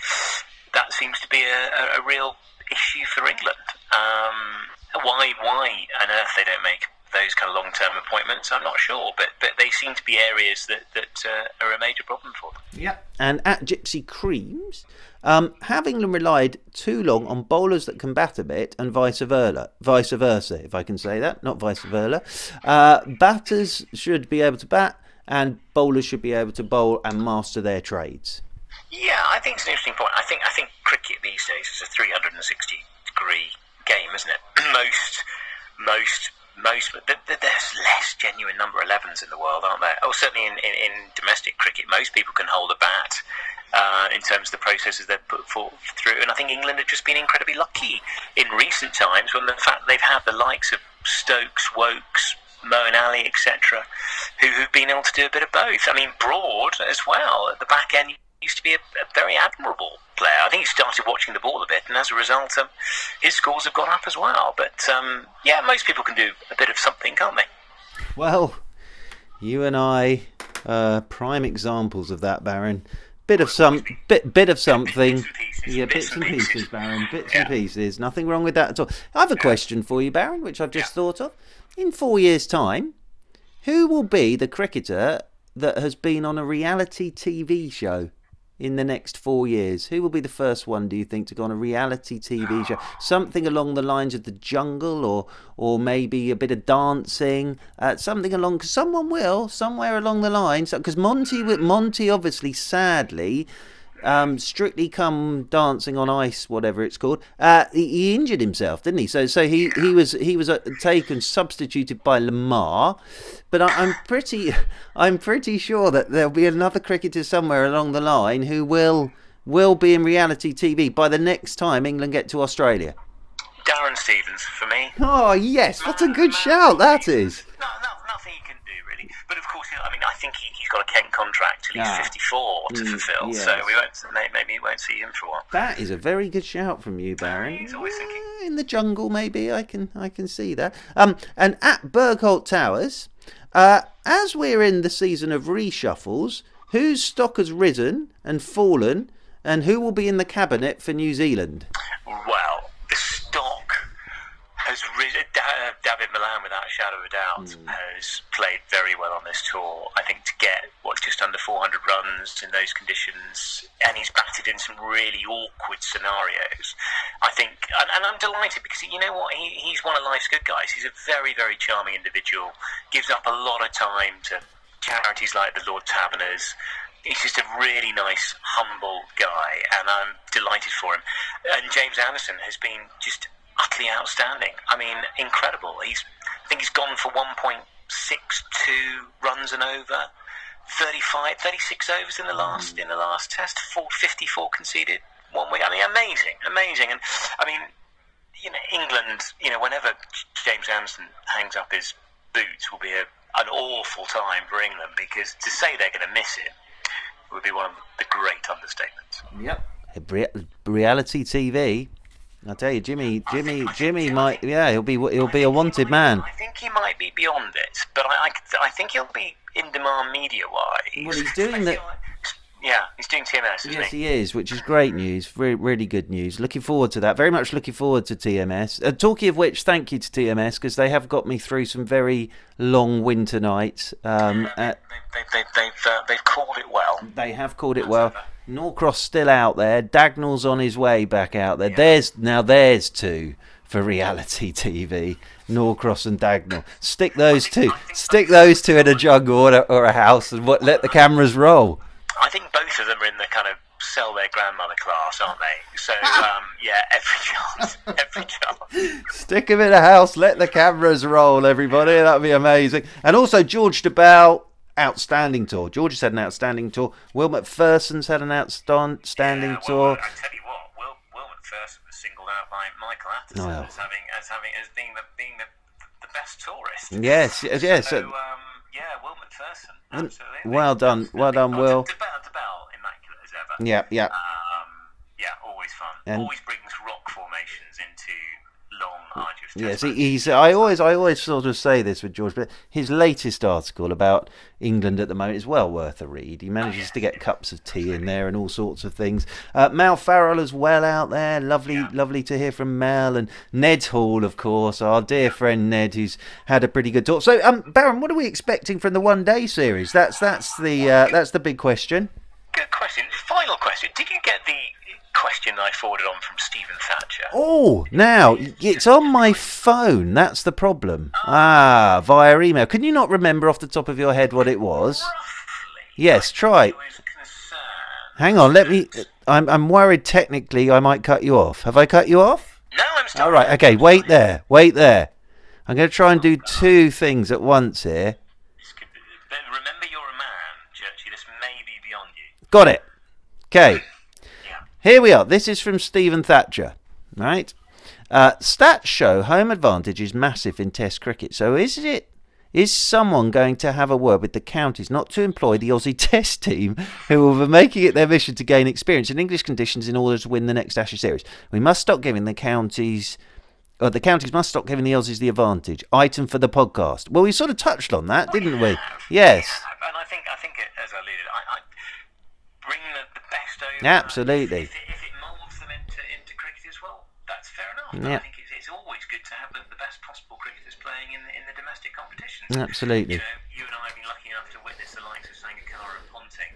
that seems to be a, a, a real issue for England. Um, why why on earth they don't make those kind of long term appointments, I'm not sure, but but they seem to be areas that that uh, are a major problem for them. Yeah. And at Gypsy Creams, um, England relied too long on bowlers that can bat a bit and vice versa? Vice versa, if I can say that, not vice versa. Uh, batters should be able to bat, and bowlers should be able to bowl and master their trades. Yeah, I think it's an interesting point. I think I think cricket these days is a 360 degree game, isn't it? most most most, but there's less genuine number 11s in the world, aren't there? Oh, certainly in, in, in domestic cricket, most people can hold a bat uh, in terms of the processes they've put forth, through. And I think England have just been incredibly lucky in recent times when the fact they've had the likes of Stokes, Woakes, Moeen Ali, etc., who, who've been able to do a bit of both. I mean, Broad as well at the back end used to be a, a very admirable player. I think he started watching the ball a bit, and as a result, um, his scores have gone up as well. But um, yeah, most people can do a bit of something, can't they? Well, you and I, are prime examples of that, Baron. Bit of some, bit, bit of something. Bits yeah, bits, bits and pieces, pieces, Baron. Bits yeah. and pieces. Nothing wrong with that at all. I have a question for you, Baron, which I've just yeah. thought of. In four years' time, who will be the cricketer that has been on a reality TV show? In the next four years? Who will be the first one, do you think, to go on a reality TV show? Something along the lines of The Jungle or or maybe a bit of dancing, uh, something along, cause someone will, somewhere along the lines, because Monty, Monty obviously, sadly, um, Strictly Come Dancing on Ice, whatever it's called. Uh, he, he, injured himself, didn't he? So, so he, he was he was uh, taken, substituted by Lamar. But I, am pretty I'm pretty sure that there'll be another cricketer somewhere along the line who will will be in reality TV by the next time England get to Australia. Darren Stevens for me. Oh yes, what a good shout that is. No, no, nothing he can do really. But of course, I mean, I think he, he's got a Kent contract till he's Ah. 54 to Mm, fulfil. yes. So we won't, maybe we won't see him for a while. That is a very good shout from you, Baron. He's always thinking. In the jungle, maybe I can I can see that. Um, and at Bergholt Towers, uh, as we're in the season of reshuffles, whose stock has risen and fallen, and who will be in the cabinet for New Zealand? Well, has risen. Uh, Dawid Malan, without a shadow of a doubt, hmm. has played very well on this tour. I think to get what just under 400 runs in those conditions, and he's batted in some really awkward scenarios. I think, and, and I'm delighted because you know what, he, he's one of life's good guys. He's a very, very charming individual. Gives up a lot of time to charities like the Lord Taverners. He's just a really nice, humble guy, and I'm delighted for him. And James Anderson has been just utterly outstanding. I mean, incredible. He's, I think he's gone for 1.62 runs and over, 35, 36 overs in the last in the last test, Fifty four conceded one week. I mean, amazing, amazing. And I mean, you know, England, you know, whenever James Anderson hangs up his boots will be a, an awful time for England because to say they're going to miss him would be one of the great understatements. Yep. Reality TV. I tell you, Jimmy, Jimmy, Jimmy might. Yeah, he'll be he'll be a wanted man. I think he might be beyond it, but I, I, I think he'll be in demand media wise. Well, he's doing the- Yeah, he's doing TMS, Yes, he? he is, which is great news. Re- really good news. Looking forward to that. Very much looking forward to TMS. Uh, talking of which, thank you to TMS because they have got me through some very long winter nights. Um, uh, They, they, they, they've, uh, they've called it well. they have called it well. Norcross still out there. Dagnall's on his way back out there. There's now there's two for reality TV. Norcross and Dagnall. Stick those two. Stick those two in a jungle or a, or a house and what, let the cameras roll. I think both of them are in the kind of sell their grandmother class, aren't they? So, um, yeah, every chance, every chance. Stick them in a house, let the cameras roll, everybody. That'd be amazing. And also, George Dobell, outstanding tour. George has had an outstanding tour. Will Macpherson's had an outstanding Yeah, well, tour. I tell you what, Will, Will Macpherson was singled out by Michael Atherton Oh, yeah. as having, as having, as being the, being the, the best tourist. Yes, yes, yes. So, um, yeah, Will Macpherson, Mm, absolutely. well done, well done, Will. Dobell, Dobell, immaculate as ever. Yeah, yeah. Um, yeah, always fun. And- always brings rock formations into Yes, he, he's. I always, I always sort of say this with George, but his latest article about England at the moment is well worth a read. He manages to get cups of tea in there and all sorts of things. Uh, Mal Farrell as well out there. Lovely, lovely to hear from Mel and Ned Hall, of course, our dear friend Ned, who's had a pretty good talk. So, um, Baron, what are we expecting from the one day series? That's that's the uh, that's the big question. Good question. Final question. Did you get the question I forwarded on from Stephen Thatcher? Oh, now it's on my phone. That's the problem. Ah, via email. Can you not remember off the top of your head what it was? Yes, try. Hang on, let me. I'm I'm worried. Technically, I might cut you off. Have I cut you off? No, I'm still. All right. Okay. Wait there. Wait there. I'm going to try and do two things at once here. This could be- but remember, you're a man, Churchy. This may be beyond you. Got it. Okay. Here we are. This is from Stephen Thatcher. Right. Uh, stats show home advantage is massive in Test cricket. So is it? Is someone going to have a word with the counties not to employ the Aussie Test team, who will be making it their mission to gain experience in English conditions in order to win the next Ashes series? We must stop giving the counties. Or the counties must stop giving the Aussies the advantage. Item for the podcast. Well, we sort of touched on that, didn't we? Yes. Yeah, and I think I think it, as I alluded, I, I bring the, over. Absolutely. If it, if it moulds them into into cricket as well, that's fair enough. Yeah. I think it's, it's always good to have the, the best possible cricketers playing in the, in the domestic competitions. Absolutely. You know, you and I have been lucky enough to witness the likes of Sangakkara and Ponting.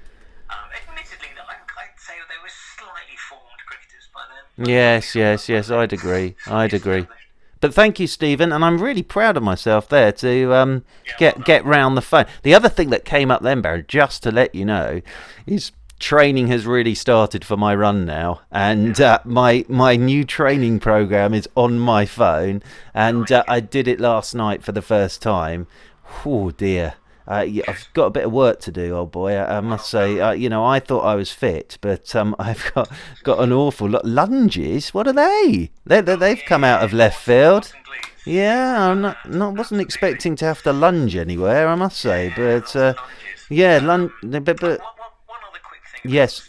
Um, admittedly, I, I'd say they were slightly formed cricketers by then. Yes, yes, yes. I'd agree. I'd agree. But thank you, Stephen, and I'm really proud of myself there to um, get get round the phone. The other thing that came up then, Baron, just to let you know, is training has really started for my run now, and uh, my my new training program is on my phone, and uh, I did it last night for the first time. Oh dear. uh, I've got a bit of work to do, old boy. I, I must say, uh, you know, I thought I was fit, but um, I've got got an awful lot. Lunges? What are they? They, they they've come out of left field. Yeah, I'm not, not wasn't expecting to have to lunge anywhere. I must say, but uh, yeah, lunge. But, but One, one, one other quick thing. Yes.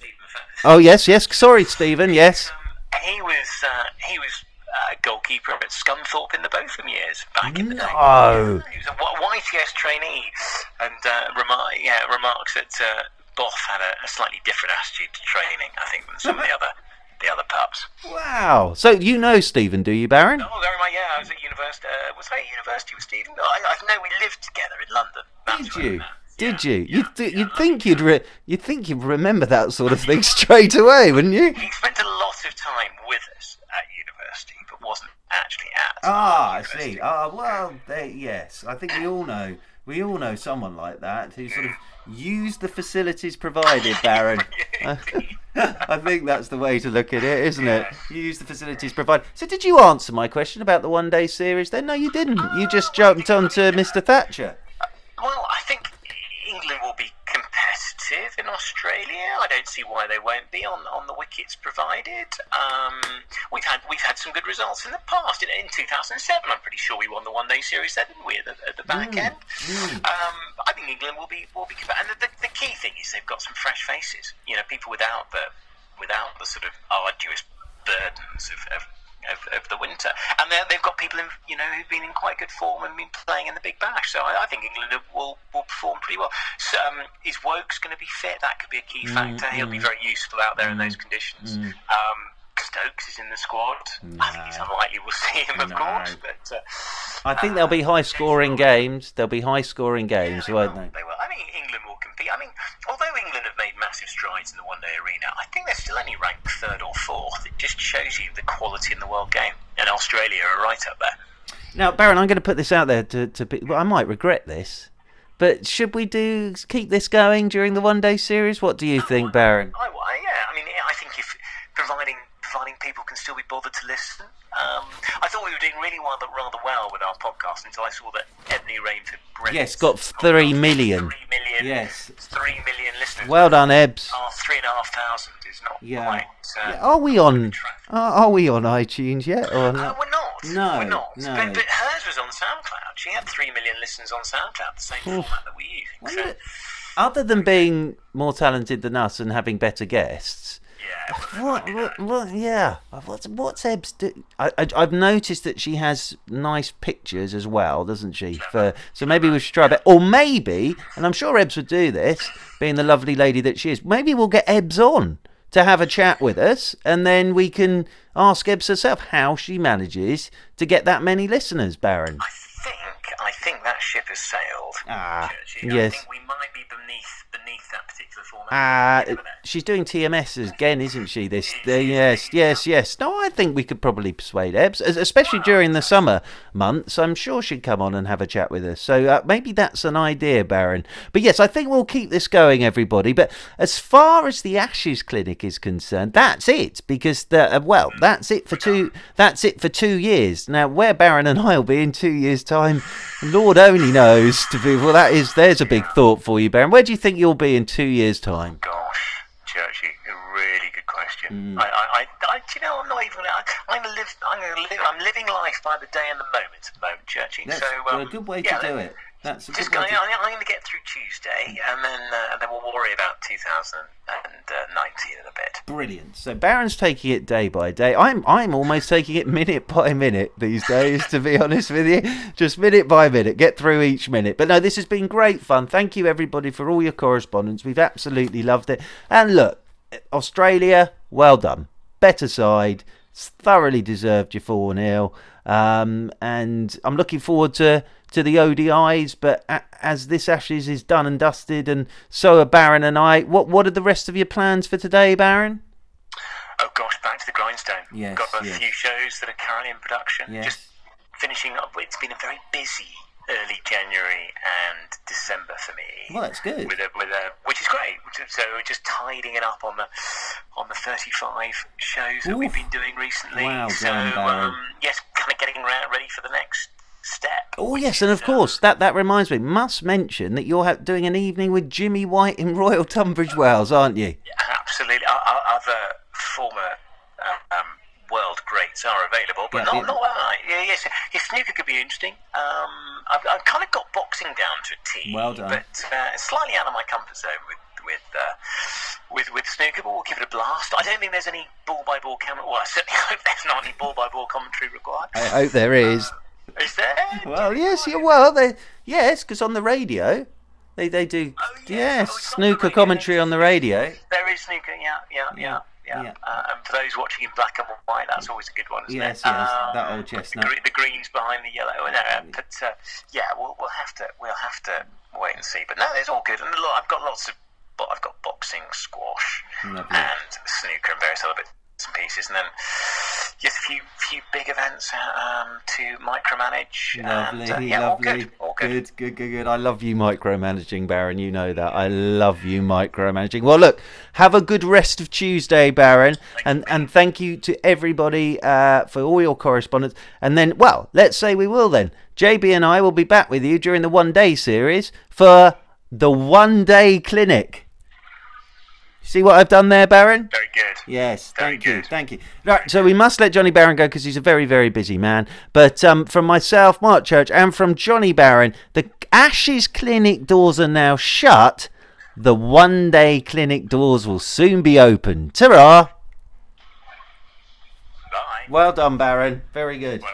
Oh yes, yes. Sorry, Stephen. Yes. Um, he was uh, he was uh, goalkeeper at Scunthorpe in the Botham years back in the day. No. He was a YTS trainee, and uh, remar- yeah, remarks that uh, Boff had a, a slightly different attitude to training, I think, than some of the other the other pups. Wow. So you know Stephen, do you, Baron? Oh, very much. Yeah, I was at university. Uh, was I at university with Stephen? No, I, I know we lived together in London. That's Did you? Did Yeah, you? yeah, You'd, th- yeah, you'd think you'd re- you'd think you'd remember that sort of thing straight away, wouldn't you? He spent a lot of time with us at university, but wasn't actually at. Ah, I see. Ah, well, they, yes. I think we all know. We all know someone like that who sort of used the facilities provided, Baron. I think that's the way to look at it, isn't it? Use the facilities provided. So, did you answer my question about the one day series then? No, you didn't. You just jumped onto Mr. Thatcher. Well, I think England will be competitive in Australia. I don't see why they won't be on, on the wickets provided. Um, we've had we've had some good results in the past. In, in 2007, I'm pretty sure we won the one day series there, didn't we? At the, at the back end. Um, I think England will be will be competitive. And the, the, the key thing is they've got some fresh faces. You know, people without the without the sort of arduous burdens of, of of the winter, and they've got people in, you know who've been in quite good form and been playing in the Big Bash. So I, I think England will will perform pretty well. So, um, is Woakes going to be fit? That could be a key factor. He'll be very useful out there in those conditions. Um, Stokes is in the squad. I think it's unlikely we'll see him, of No. course, but. Uh, I think there'll be high scoring games. There'll be high scoring games, they won't will, they? They will. I mean, England will compete. I mean, although England have made massive strides in the one day arena, I think they're still only ranked third or fourth. It just shows you the quality in the world game. And Australia are right up there. Now, Baron, I'm going to put this out there to, to be, well, I might regret this, but should we do keep this going during the one day series? What do you oh, think, Baron? I, I, yeah, I mean, I think if providing providing people can still be bothered to listen. Um, I thought we were doing really well, rather well with our podcast until I saw that Ebony Rainford Brent Yes, got three million. Three million. Yes. Three million listeners. Well done, Ebbs. Our three and a half thousand is not Yeah. quite. Uh, Yeah, Are we on? Are, are we on iTunes yet or Uh, we're not. No, we're not. no. But, but hers was on SoundCloud. She had three million listens on SoundCloud, the same format that we're using. So, Other than being more talented than us and having better guests, yeah. What, what, what, yeah. What's, what's Ebbs do? I, I, I've noticed that she has nice pictures as well, doesn't she? For so maybe we should try a bit. or maybe, and I'm sure Ebbs would do this, being the lovely lady that she is. Maybe we'll get Ebbs on to have a chat with us, and then we can ask Ebbs herself how she manages to get that many listeners. Baron. I think I think that ship has sailed. Ah, Churchy. yes. I think we might be beneath beneath that particular format. Know. she's doing TMS again, isn't she? This, uh, yes, yes, yes. No, I think we could probably persuade Ebbs, especially during the summer months. I'm sure she'd come on and have a chat with us. So uh, maybe that's an idea, Baron. But yes, I think we'll keep this going, everybody. But as far as the Ashes Clinic is concerned, that's it because the uh, well, that's it for two. That's it for two years. Now, where Baron and I will be in two years' time, Lord only knows. To be well, that is there's a big thought for you, Baron. Where do you think you'll be in two years' time? Gosh, Churchy, a really good question. Mm. I, I, I, do you know, I'm not even. I, I'm live. I'm gonna live. I'm living life by the day and the moment at the moment, Churchy. That's so um, a good way yeah, to do it. That's Just going, to... I'm going to get through Tuesday, and then uh, and then we'll worry about 2019 in a bit. Brilliant. So Baron's taking it day by day. I'm I'm almost taking it minute by minute these days, to be honest with you. Just minute by minute, get through each minute. But no, this has been great fun. Thank you everybody for all your correspondence. We've absolutely loved it. And look, Australia, well done. Better side, thoroughly deserved your four 0 um, and I'm looking forward to to the ODIs. But a- as this Ashes is done and dusted, and so are Baron and I, what what are the rest of your plans for today, Baron? Oh gosh, back to the grindstone. Yes, Got a yes. few shows that are currently in production. Yes. Just finishing up. It's been a very busy early January and December for me. Well, that's good. With a, with a, which is great. So we're just tidying it up on the on the 35 shows that we've been doing recently. Well so um, yes, kind of getting ready for the next step. Oh yes, and of uh, course that that reminds me. Must mention that you're doing an evening with Jimmy White in Royal Tunbridge Wells, aren't you? Yeah, Absolutely. Other former uh, um, world greats are available, but Yeah, not, yeah. not I. Yeah, yes, yes, snooker could be interesting. Um, I've, I've kind of got boxing down to a T. Well done. But uh, slightly out of my comfort zone with with uh, with with snooker, but we'll give it a blast. I don't think there's any ball by ball camera. Well, I certainly hope there's not any ball by ball commentary required. I hope there is. Is there? Well, yes, yeah, well, they yes, because on the radio, they they do Oh, yeah. yes Oh, on snooker commentary on the radio. There is snooker, yeah, yeah, yeah, yeah. yeah. Uh, and for those watching in black and white, that's always a good one, isn't Yes, it? Um, that old chestnut. gre- the greens behind the yellow. Uh, but uh, yeah, we'll, we'll have to we'll have to wait and see. But no, it's all good, and a lot, I've got lots of. But I've got boxing, squash, Lovely. and snooker, and various other bits pieces, and then just a few few big events um, to micromanage. Lovely, and, uh, yeah, all lovely, good, all good. good, good, good, good. I love you micromanaging, Baron. You know that. I love you micromanaging. Well, look, have a good rest of Tuesday, Baron, and and thank you to everybody uh, for all your correspondence. And then, well, let's say we will then. JB and I will be back with you during the one day series for the one day clinic. See what I've done there, Baron? Very good. Yes, Very thank you, good. thank you. Right, so we must let Johnny Barron go because he's a very, very busy man. But um, from myself, Mark Church, and from Johnny Barron, the Ashes Clinic doors are now shut. The one day clinic doors will soon be open. Ta Bye. Well done, Baron. Very good. Well.